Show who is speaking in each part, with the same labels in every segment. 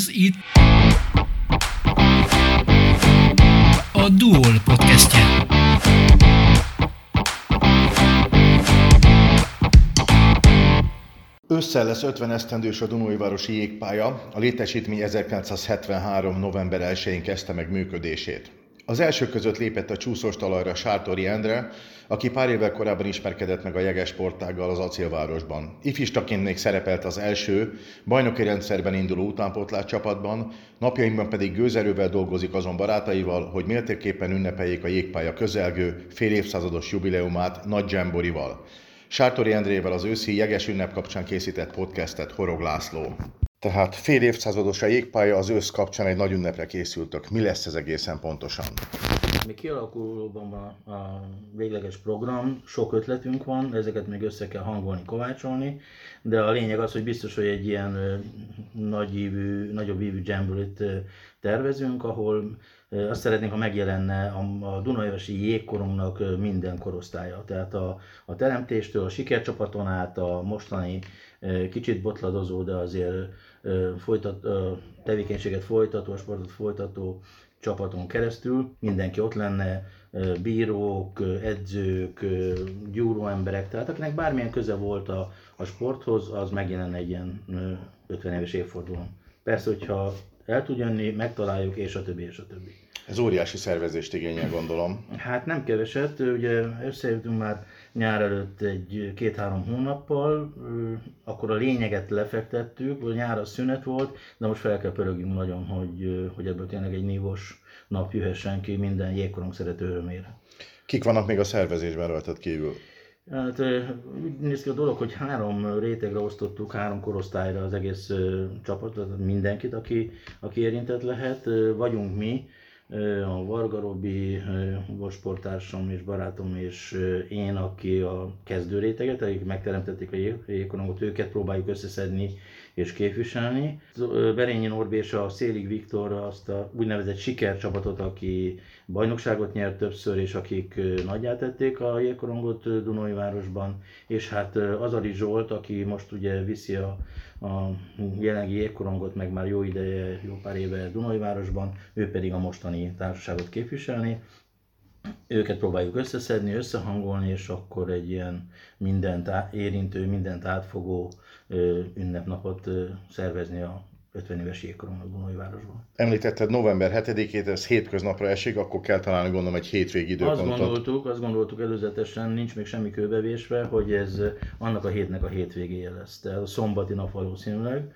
Speaker 1: Ez itt a Duol podcastje.
Speaker 2: Ősszel lesz 50 esztendős a Dunói-városi jégpálya, a létesítmény 1973. november 1-én kezdte meg működését. Az első között lépett a csúszós talajra Sártori Endre, aki pár évvel korábban ismerkedett meg a jeges sportággal az Acélvárosban. Ifistaként még szerepelt az első, bajnoki rendszerben induló utánpótlát csapatban, napjainkban pedig gőzerővel dolgozik azon barátaival, hogy méltéképpen ünnepeljék a jégpálya közelgő fél évszázados jubileumát Nagy Dzsemborival. Sártori Endrével az őszi jeges ünnep kapcsán készített podcastet Horog László. Tehát fél évszázados a jégpálya, az ősz kapcsán egy nagy ünnepre készültök. Mi lesz ez egészen pontosan?
Speaker 3: Még kialakulóban van a végleges program, sok ötletünk van, ezeket még össze kell hangolni, kovácsolni, de a lényeg az, hogy biztos, hogy egy ilyen nagy ívű, nagyobb ívű jamborit tervezünk, ahol azt szeretnénk, ha megjelenne a, Dunajvasi jégkorunknak minden korosztálya. Tehát a, a teremtéstől, a sikercsapaton át, a mostani kicsit botladozó, de azért folytat, tevékenységet folytató, sportot folytató csapaton keresztül mindenki ott lenne, bírók, edzők, gyúró emberek, tehát akinek bármilyen köze volt a, a sporthoz, az megjelenne egy ilyen 50 éves évfordulón. Persze, hogyha el tud jönni, megtaláljuk, és a többi, és a többi.
Speaker 2: Ez óriási szervezést igényel, gondolom.
Speaker 3: Hát nem keveset, ugye összejöttünk már nyár előtt egy két-három hónappal, akkor a lényeget lefektettük, a nyár a szünet volt, de most fel kell pörögjünk nagyon, hogy, hogy ebből tényleg egy nívós nap jöhessen ki minden jégkorong szerető örömére.
Speaker 2: Kik vannak még a szervezésben rajtad kívül?
Speaker 3: Hát úgy néz ki a dolog, hogy három rétegre osztottuk, három korosztályra az egész csapatot, mindenkit, aki, aki érintett lehet. Vagyunk mi, a Varga Robi, sporttársam és barátom és én, aki a kezdő réteget, akik megteremtették a jégkorongot, őket próbáljuk összeszedni és képviselni. Berényi Norbi és a Szélig Viktor azt a úgynevezett sikercsapatot, aki bajnokságot nyert többször, és akik nagyjátették a jégkorongot Dunói városban, és hát Azali Zsolt, aki most ugye viszi a, a jelenlegi jégkorongot, meg már jó ideje, jó pár éve Dunói városban, ő pedig a mostani társaságot képviselni őket próbáljuk összeszedni, összehangolni, és akkor egy ilyen mindent érintő, mindent átfogó ünnepnapot szervezni a 50 éves jégkorong a Dunai városban.
Speaker 2: Említetted november 7-ét, ez hétköznapra esik, akkor kell találni gondolom egy hétvégi időpontot.
Speaker 3: Azt gondoltuk, azt gondoltuk előzetesen, nincs még semmi kőbevésve, hogy ez annak a hétnek a hétvégéje lesz. Tehát a szombati nap valószínűleg,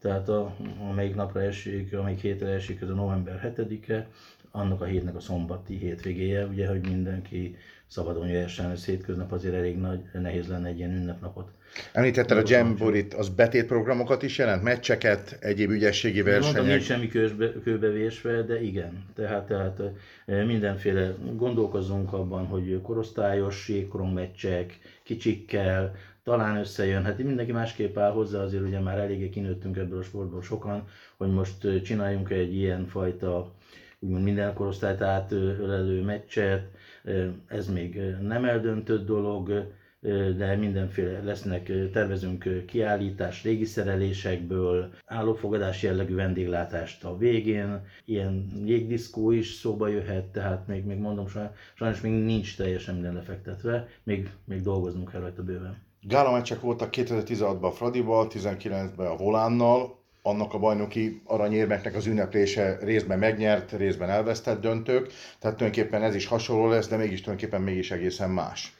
Speaker 3: tehát a, amelyik napra esik, amelyik hétre esik, ez a november 7-e, annak a hétnek a szombati hétvégéje, ugye, hogy mindenki szabadon jöhessen, ez hétköznap azért elég nagy, nehéz lenne egy ilyen ünnepnapot.
Speaker 2: Említetted a Jamborit, az betétprogramokat is jelent? Meccseket, egyéb ügyességi versenyek?
Speaker 3: Mondtam, nincs semmi kőbe, kőbevésve, de igen. Tehát, tehát mindenféle gondolkozunk abban, hogy korosztályos jégkorong meccsek, kicsikkel, talán összejön. Hát mindenki másképp áll hozzá, azért ugye már eléggé kinőttünk ebből a sportból sokan, hogy most csináljunk egy ilyen fajta úgymond minden korosztályt átölelő meccset, ez még nem eldöntött dolog, de mindenféle lesznek, tervezünk kiállítás régi szerelésekből, állófogadás jellegű vendéglátást a végén, ilyen jégdiszkó is szóba jöhet, tehát még, még mondom, sajnos még nincs teljesen minden lefektetve, még, még dolgoznunk kell rajta bőven.
Speaker 2: Gála meccsek voltak 2016-ban a Fradival, 19-ben a Volánnal, annak a bajnoki aranyérmeknek az ünneplése részben megnyert, részben elvesztett döntők, tehát tulajdonképpen ez is hasonló lesz, de mégis tulajdonképpen mégis egészen más.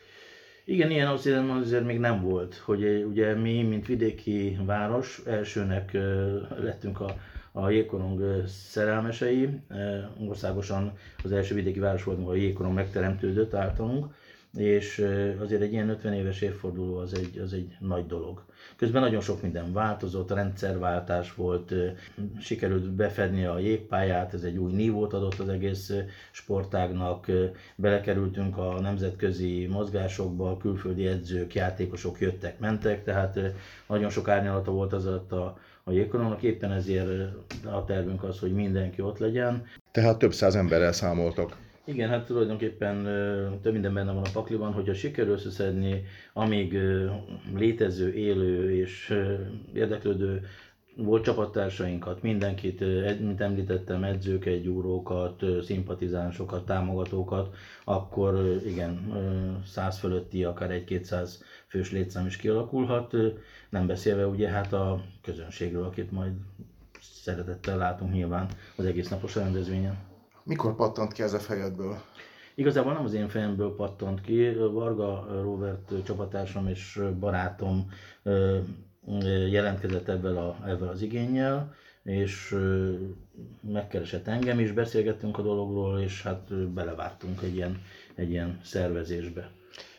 Speaker 3: Igen, ilyen azért, azért még nem volt, hogy ugye mi, mint vidéki város, elsőnek lettünk a, a jégkorong szerelmesei. Országosan az első vidéki város voltunk, ahol a jégkorong megteremtődött általunk, és azért egy ilyen 50 éves évforduló az egy, az egy nagy dolog. Közben nagyon sok minden változott, rendszerváltás volt, sikerült befedni a jégpályát, ez egy új nívót adott az egész sportágnak, belekerültünk a nemzetközi mozgásokba, külföldi edzők, játékosok jöttek, mentek, tehát nagyon sok árnyalata volt az a, a jégkoronnak, éppen ezért a tervünk az, hogy mindenki ott legyen.
Speaker 2: Tehát több száz emberrel számoltok.
Speaker 3: Igen, hát tulajdonképpen több minden benne van a pakliban, hogyha sikerül összeszedni, amíg létező, élő és érdeklődő volt csapattársainkat, mindenkit, mint említettem, edzőket, gyúrókat, szimpatizánsokat, támogatókat, akkor igen, száz fölötti, akár egy-kétszáz fős létszám is kialakulhat, nem beszélve ugye hát a közönségről, akit majd szeretettel látunk nyilván az egész napos rendezvényen.
Speaker 2: Mikor pattant ki ez a fejedből?
Speaker 3: Igazából nem az én fejemből pattant ki, Varga Robert csapattársam és barátom jelentkezett ebben, a, ebben az igényel, és megkeresett engem is, beszélgettünk a dologról, és hát belevártunk egy ilyen, egy ilyen szervezésbe.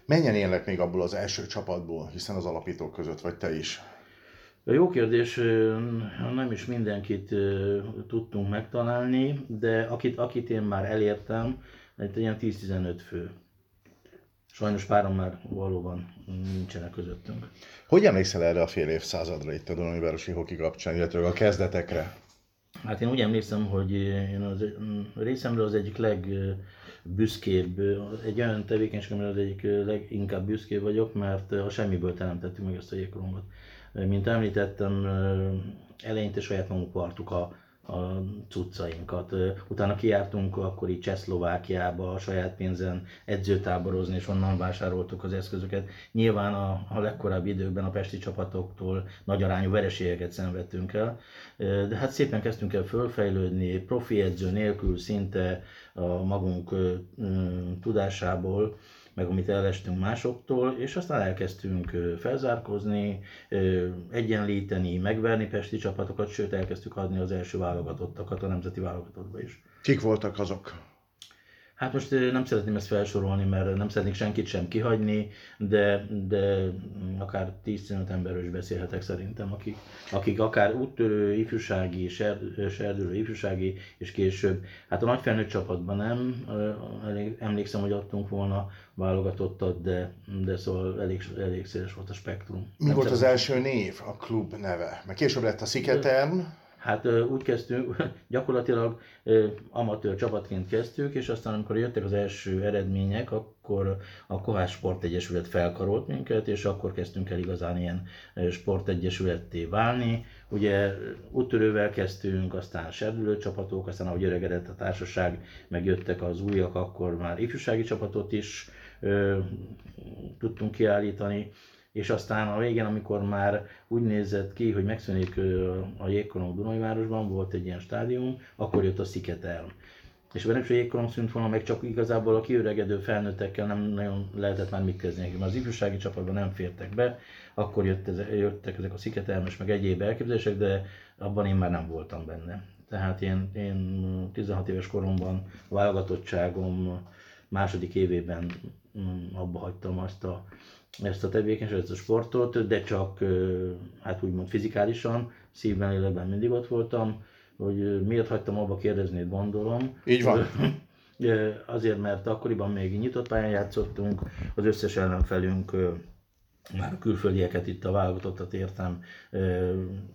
Speaker 2: Mennyien élnek még abból az első csapatból, hiszen az alapítók között vagy te is?
Speaker 3: Jó kérdés, nem is mindenkit tudtunk megtalálni, de akit, akit én már elértem, egy ilyen 10-15 fő. Sajnos páron már valóban nincsenek közöttünk.
Speaker 2: Hogy emlékszel erre a fél évszázadra itt a Dunajvárosi Hoki kapcsán, illetve a kezdetekre?
Speaker 3: Hát én úgy emlékszem, hogy én az részemről az egyik legbüszkébb, egy olyan tevékenység, amire az egyik leginkább büszkébb vagyok, mert a semmiből teremtettük meg ezt a jégkorongot. Mint említettem, eleinte saját magunk vartuk a, a cuccainkat. Utána kiártunk akkori Csehszlovákiába a saját pénzen edzőtáborozni, és onnan vásároltuk az eszközöket. Nyilván a, a legkorábbi időkben a pesti csapatoktól nagy arányú vereségeket szenvedtünk el, de hát szépen kezdtünk el fölfejlődni, profi edző nélkül szinte a magunk tudásából, meg amit elestünk másoktól, és aztán elkezdtünk felzárkozni, egyenlíteni, megverni pesti csapatokat, sőt elkezdtük adni az első válogatottakat a nemzeti válogatottba is.
Speaker 2: Kik voltak azok?
Speaker 3: Hát most nem szeretném ezt felsorolni, mert nem szeretnék senkit sem kihagyni, de, de akár 10-15 emberről is beszélhetek szerintem, akik, akik akár úttörő, ifjúsági, serdülő, ifjúsági, és később, hát a nagy felnőtt csapatban nem, emlékszem, hogy adtunk volna válogatottat, de, de szóval elég, elég széles volt a spektrum.
Speaker 2: Mi nem volt az első név, a klub neve? Mert később lett a Sziketerm,
Speaker 3: Hát úgy kezdtünk, gyakorlatilag amatőr csapatként kezdtük, és aztán amikor jöttek az első eredmények, akkor a Kovács Sportegyesület felkarolt minket, és akkor kezdtünk el igazán ilyen sportegyesületté válni. Ugye úttörővel kezdtünk, aztán serdülő csapatok, aztán ahogy öregedett a társaság, megjöttek az újak, akkor már ifjúsági csapatot is ö, tudtunk kiállítani és aztán a végén, amikor már úgy nézett ki, hogy megszűnik a jégkorong Dunajvárosban, volt egy ilyen stádium, akkor jött a Sziketelm. És ha nem is a jégkorong szűnt volna, meg csak igazából a kiöregedő felnőttekkel nem nagyon lehetett már mit kezdeni. Mert az ifjúsági csapatban nem fértek be, akkor jött ez, jöttek ezek a sziketelmes, meg egyéb elképzelések, de abban én már nem voltam benne. Tehát én, én 16 éves koromban válogatottságom második évében mm, abba hagytam azt a ezt a tevékenységet, ezt a sportot, de csak hát úgymond fizikálisan, szívben, életben mindig ott voltam, hogy miért hagytam abba kérdezni, gondolom.
Speaker 2: Így van.
Speaker 3: Azért, mert akkoriban még nyitott pályán játszottunk, az összes ellenfelünk már a külföldieket itt a válogatottat értem,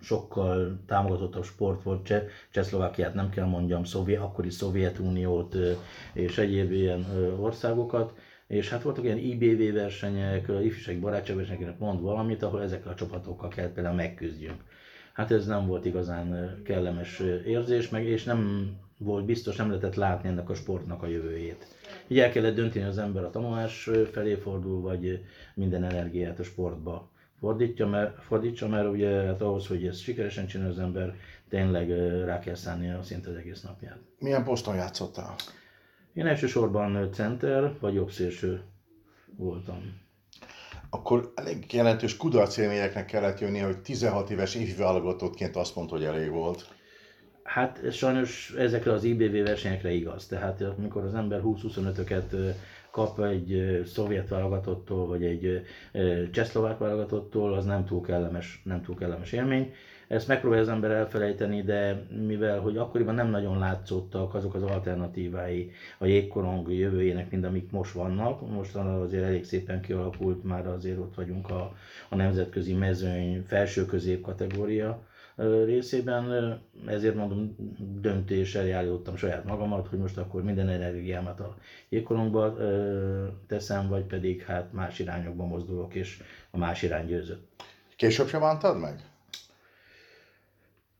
Speaker 3: sokkal támogatottabb sport volt, Cseh, Csehszlovákiát nem kell mondjam, Szovjet, akkori Szovjetuniót és egyéb ilyen országokat, és hát voltak ilyen IBV versenyek, ifjúsági barátságversenyeknek mond valamit, ahol ezekkel a csapatokkal kellett például megküzdjünk. Hát ez nem volt igazán kellemes érzés, meg és nem volt biztos, nem lehetett látni ennek a sportnak a jövőjét. Így el kellett dönteni az ember a tanulás felé fordul, vagy minden energiát a sportba fordítja, mert, fordítsa, mert ugye hát ahhoz, hogy ezt sikeresen csinálja az ember, tényleg rá kell a szinte az egész napját.
Speaker 2: Milyen poszton játszottál?
Speaker 3: Én elsősorban center vagy jobbszélső voltam.
Speaker 2: Akkor elég jelentős kudarc élményeknek kellett jönni, hogy 16 éves évi válogatottként azt mondta, hogy elég volt.
Speaker 3: Hát sajnos ezekre az IBV versenyekre igaz. Tehát amikor az ember 20-25-öket kap egy szovjet válogatottól, vagy egy csehszlovák válogatottól, az nem túl kellemes, nem túl kellemes élmény. Ezt megpróbálja az ember elfelejteni, de mivel hogy akkoriban nem nagyon látszottak azok az alternatívái a jégkorong jövőjének, mint amik most vannak, most azért elég szépen kialakult, már azért ott vagyunk a, a nemzetközi mezőny felső közép kategória részében, ezért mondom, döntéssel járítottam saját magamat, hogy most akkor minden energiámat a jégkorongba teszem, vagy pedig hát más irányokba mozdulok, és a más irány győzött.
Speaker 2: Később sem bántad meg?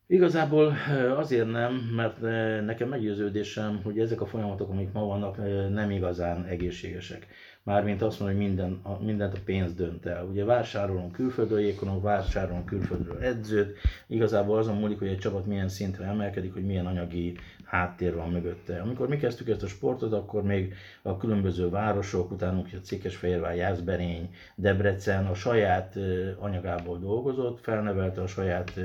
Speaker 3: Igazából azért nem, mert nekem meggyőződésem, hogy ezek a folyamatok, amik ma vannak, nem igazán egészségesek. Mármint azt mondom, hogy minden, mindent a pénz dönt el. Ugye vásárolunk külföldről jékonok, vásárolunk külföldről edzőt. Igazából azon múlik, hogy egy csapat milyen szintre emelkedik, hogy milyen anyagi háttér van mögötte. Amikor mi kezdtük ezt a sportot, akkor még a különböző városok, utánunk a Székesfehérvár, Jászberény, Debrecen a saját anyagából dolgozott, felnevelte a saját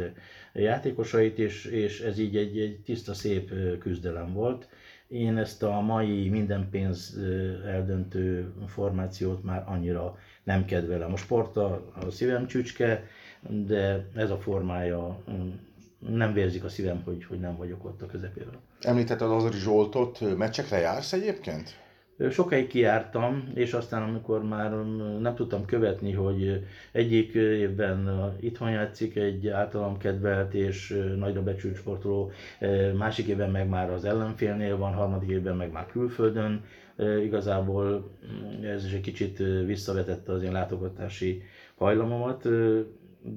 Speaker 3: játékosait, és, és ez így egy, egy tiszta, szép küzdelem volt. Én ezt a mai minden pénz eldöntő formációt már annyira nem kedvelem. A sport a, a szívem csücske, de ez a formája nem vérzik a szívem, hogy, hogy nem vagyok ott a közepében.
Speaker 2: Említetted az Zsoltot, meccsekre jársz egyébként?
Speaker 3: Sokáig kiártam, és aztán amikor már nem tudtam követni, hogy egyik évben itthon játszik egy általam kedvelt és nagyra becsült sportoló, másik évben meg már az ellenfélnél van, harmadik évben meg már külföldön. Igazából ez is egy kicsit visszavetette az én látogatási hajlamomat,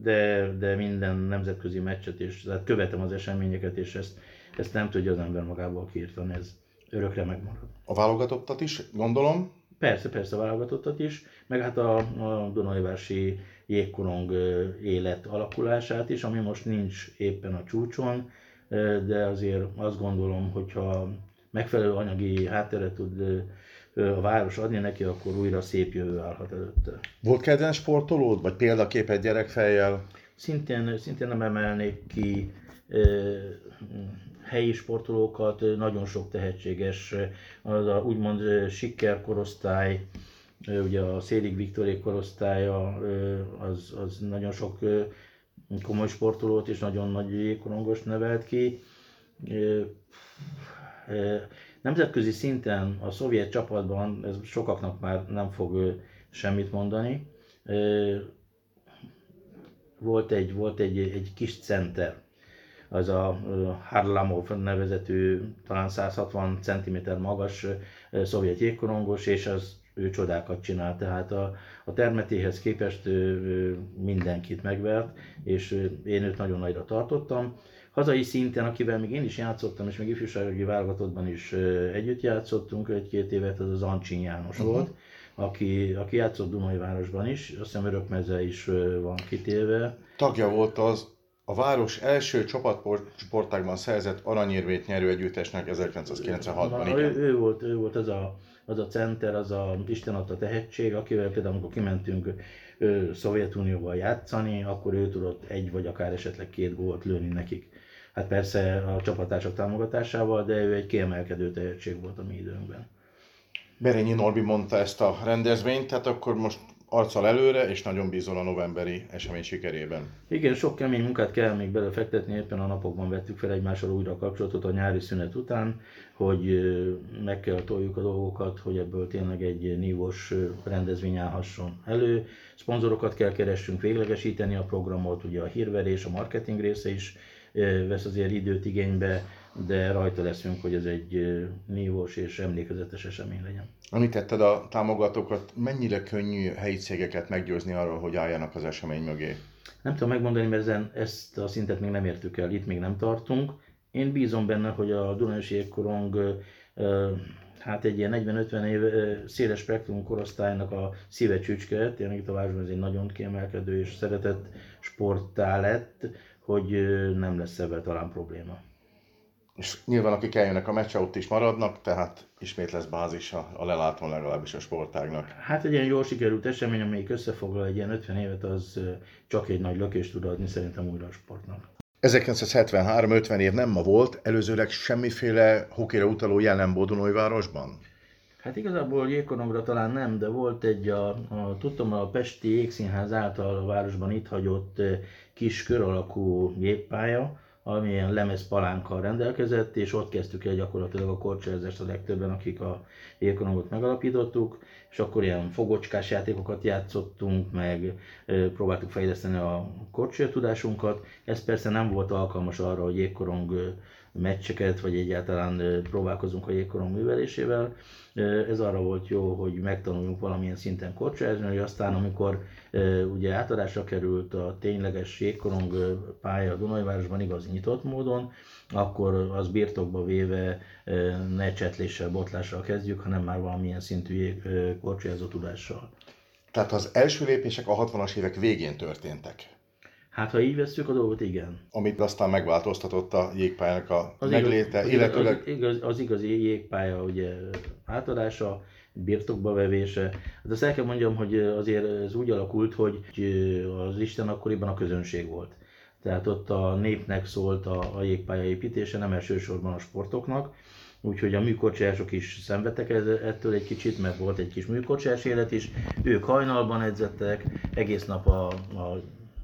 Speaker 3: de, de minden nemzetközi meccset, és tehát követem az eseményeket, és ezt, ezt nem tudja az ember magából kiírtani, ez örökre megmarad.
Speaker 2: A válogatottat is, gondolom?
Speaker 3: Persze, persze a válogatottat is, meg hát a, a Dunajvási jégkorong élet alakulását is, ami most nincs éppen a csúcson, de azért azt gondolom, hogyha megfelelő anyagi hátteret tud a város adni neki, akkor újra szép jövő állhat előtte.
Speaker 2: Volt kedvenc sportolód, vagy példaképet gyerekfejjel?
Speaker 3: Szintén, szintén nem emelnék ki helyi sportolókat, nagyon sok tehetséges, az a úgymond sikerkorosztály, ugye a Szélig Viktorék korosztálya, az, az nagyon sok komoly sportolót és nagyon nagy jégkorongos nevelt ki. Nemzetközi szinten a szovjet csapatban, ez sokaknak már nem fog semmit mondani, volt egy, volt egy, egy kis center, az a Harlamov nevezetű, talán 160 cm magas szovjet jégkorongos, és az ő csodákat csinál, tehát a, a termetéhez képest mindenkit megvert, és én őt nagyon nagyra tartottam. Hazai szinten, akivel még én is játszottam, és még ifjúsági válogatottban is együtt játszottunk egy-két évet, az az Ancsin János uh-huh. volt, aki, aki játszott Dunai városban is, azt hiszem Örökmeze is van kitélve.
Speaker 2: Tagja volt az a város első csapatsportágban szerzett aranyérvét nyerő együttesnek 1996-ban.
Speaker 3: Ő, ő, volt, ő volt az a, az a center, az a Isten adta tehetség, akivel például amikor kimentünk ő, Szovjetunióval játszani, akkor ő tudott egy vagy akár esetleg két gólt lőni nekik. Hát persze a csapatások támogatásával, de ő egy kiemelkedő tehetség volt a mi időnkben.
Speaker 2: Berényi Norbi mondta ezt a rendezvényt, tehát akkor most arccal előre, és nagyon bízol a novemberi esemény sikerében.
Speaker 3: Igen, sok kemény munkát kell még belefektetni, éppen a napokban vettük fel egymással újra a kapcsolatot a nyári szünet után, hogy meg kell toljuk a dolgokat, hogy ebből tényleg egy nívós rendezvény állhasson elő. Szponzorokat kell keressünk, véglegesíteni a programot, ugye a hírverés, a marketing része is vesz azért időt igénybe, de rajta leszünk, hogy ez egy nívós és emlékezetes esemény legyen.
Speaker 2: Említetted a támogatókat, mennyire könnyű helyi cégeket meggyőzni arról, hogy álljanak az esemény mögé?
Speaker 3: Nem tudom megmondani, mert ezen, ezt a szintet még nem értük el, itt még nem tartunk. Én bízom benne, hogy a Dunajosi Égkorong hát egy ilyen 40-50 év széles spektrum korosztálynak a szíve csücske, tényleg itt a városban ez egy nagyon kiemelkedő és szeretett sporttá lett, hogy nem lesz ebben talán probléma
Speaker 2: és nyilván akik eljönnek a meccse, ott is maradnak, tehát ismét lesz bázis a, a leláton legalábbis a sportágnak.
Speaker 3: Hát egy ilyen jól sikerült esemény, amelyik összefoglal egy ilyen 50 évet, az csak egy nagy lökést tud adni szerintem újra a sportnak.
Speaker 2: 1973-50 év nem ma volt, előzőleg semmiféle hokére utaló jelen városban?
Speaker 3: Hát igazából jégkorongra talán nem, de volt egy, a, a, tudtam, a Pesti Jégszínház által a városban itt hagyott kis kör alakú jéppálya, amilyen lemez palánkkal rendelkezett, és ott kezdtük el gyakorlatilag a korcsolyázást a legtöbben, akik a jégkorongot megalapítottuk, és akkor ilyen fogocskás játékokat játszottunk, meg próbáltuk fejleszteni a korcsolya. Ez persze nem volt alkalmas arra, hogy jégkorong meccseket, vagy egyáltalán próbálkozunk a jégkorong művelésével. Ez arra volt jó, hogy megtanuljunk valamilyen szinten korcsolyázni, hogy aztán amikor ugye átadásra került a tényleges jégkorong pálya a Dunajvárosban igaz nyitott módon, akkor az birtokba véve ne csetléssel, botlással kezdjük, hanem már valamilyen szintű korcsolyázó tudással.
Speaker 2: Tehát az első lépések a 60-as évek végén történtek.
Speaker 3: Hát, ha így veszük a dolgot, igen.
Speaker 2: Amit aztán megváltoztatott a jégpályának a
Speaker 3: az
Speaker 2: megléte,
Speaker 3: igaz, illetőleg... Az, igaz, az igazi jégpálya ugye átadása, birtokba vevése. Hát azt el kell mondjam, hogy azért ez úgy alakult, hogy az Isten akkoriban a közönség volt. Tehát ott a népnek szólt a, a jégpálya építése, nem elsősorban a sportoknak. Úgyhogy a műkocsások is szenvedtek ettől egy kicsit, mert volt egy kis műkocsás élet is. Ők hajnalban edzettek, egész nap a, a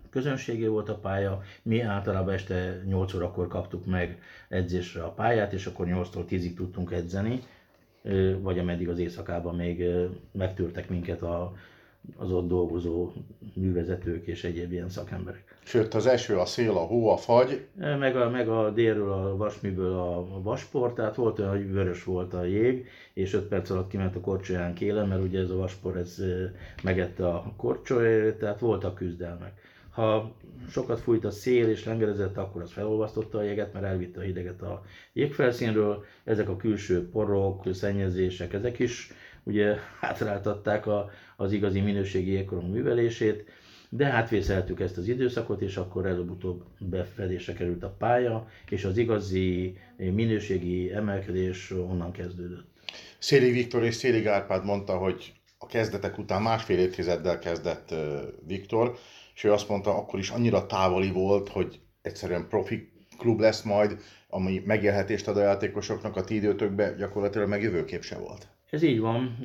Speaker 3: közönségé volt a pálya, mi általában este 8 órakor kaptuk meg edzésre a pályát, és akkor 8-tól 10-ig tudtunk edzeni, vagy ameddig az éjszakában még megtűrtek minket a, az ott dolgozó művezetők és egyéb ilyen szakemberek.
Speaker 2: Sőt, az eső, a szél, a hó, a fagy.
Speaker 3: Meg a, meg a délről a vasműből a vaspor, tehát volt olyan, hogy vörös volt a jég, és 5 perc alatt kiment a korcsolyán kéle, mert ugye ez a vaspor ez megette a korcsolyát, tehát voltak küzdelmek. Ha sokat fújt a szél és lengerezett, akkor az felolvasztotta a jeget, mert elvitte a hideget a jégfelszínről. Ezek a külső porok, szennyezések, ezek is ugye hátráltatták a, az igazi minőségi jégkorong művelését, de hát vészeltük ezt az időszakot, és akkor előbb-utóbb befedésre került a pálya, és az igazi minőségi emelkedés onnan kezdődött.
Speaker 2: Széli Viktor és Széli Árpád mondta, hogy a kezdetek után másfél évtizeddel kezdett Viktor, és ő azt mondta, akkor is annyira távoli volt, hogy egyszerűen profi klub lesz majd, ami megélhetést ad a játékosoknak a ti időtökbe, gyakorlatilag meg jövőkép se volt.
Speaker 3: Ez így van.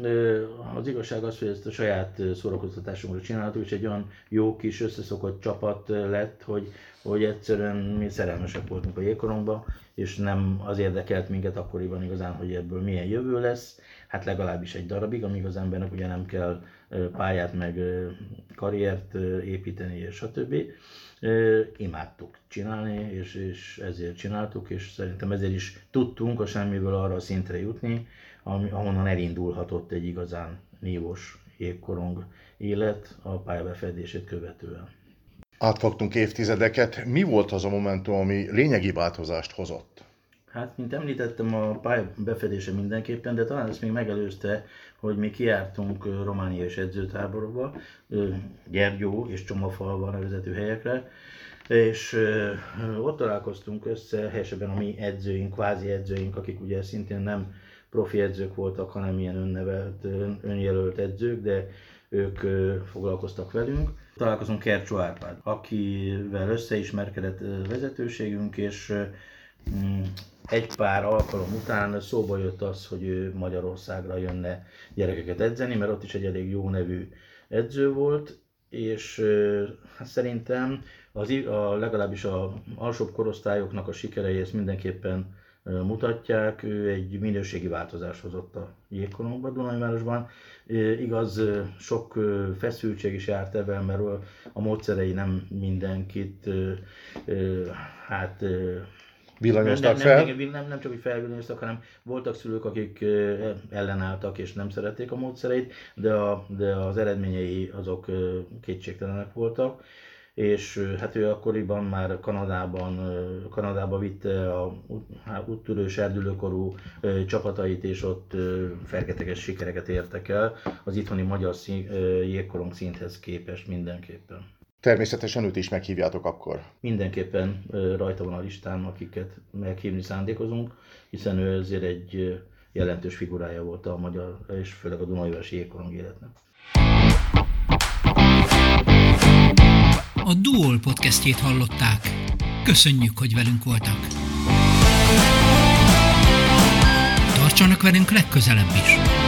Speaker 3: Az igazság az, hogy ezt a saját szórakoztatásunkra csináltuk, és egy olyan jó kis összeszokott csapat lett, hogy, hogy egyszerűen mi szerelmesek voltunk a jégkorongba, és nem az érdekelt minket akkoriban igazán, hogy ebből milyen jövő lesz, hát legalábbis egy darabig, amíg az embernek ugye nem kell pályát meg karriert építeni, és stb. Imádtuk csinálni, és, és ezért csináltuk, és szerintem ezért is tudtunk a semmiből arra a szintre jutni, ahonnan elindulhatott egy igazán nívós jégkorong élet a pályabefedését követően.
Speaker 2: Átfogtunk évtizedeket. Mi volt az a momentum, ami lényegi változást hozott?
Speaker 3: Hát, mint említettem, a pálya befedése mindenképpen, de talán ezt még megelőzte, hogy mi kiártunk Románia és edzőtáborba, Gyergyó és Csomafalva nevezető helyekre, és ott találkoztunk össze, helyesebben a mi edzőink, kvázi edzőink, akik ugye szintén nem profi edzők voltak, hanem ilyen önnevelt, önjelölt edzők, de ők foglalkoztak velünk. Találkozunk Kercsó Árpád, akivel összeismerkedett vezetőségünk, és mm, egy pár alkalom után szóba jött az, hogy ő Magyarországra jönne gyerekeket edzeni, mert ott is egy elég jó nevű edző volt, és hát szerintem az, a, legalábbis a alsóbb korosztályoknak a sikerei ezt mindenképpen mutatják. Ő egy minőségi változást hozott a jégkorongba Dunajvárosban. Igaz, sok feszültség is járt ebben, mert a módszerei nem mindenkit hát
Speaker 2: villanyoztak fel?
Speaker 3: Nem, nem, nem, csak, hogy felvillanyoztak, hanem voltak szülők, akik ellenálltak és nem szerették a módszereit, de, a, de az eredményei azok kétségtelenek voltak és hát ő akkoriban már Kanadában, Kanadába vitte a hát, úttörő serdülőkorú csapatait, és ott fergeteges sikereket értek el az itthoni magyar szín, jégkorong szinthez képest mindenképpen.
Speaker 2: Természetesen őt is meghívjátok akkor.
Speaker 3: Mindenképpen rajta van a listán, akiket meghívni szándékozunk, hiszen ő azért egy jelentős figurája volt a magyar és főleg a Dunajvárosi jégkorong életnek.
Speaker 1: A Duol podcastjét hallották. Köszönjük, hogy velünk voltak. Tartsanak velünk legközelebb is!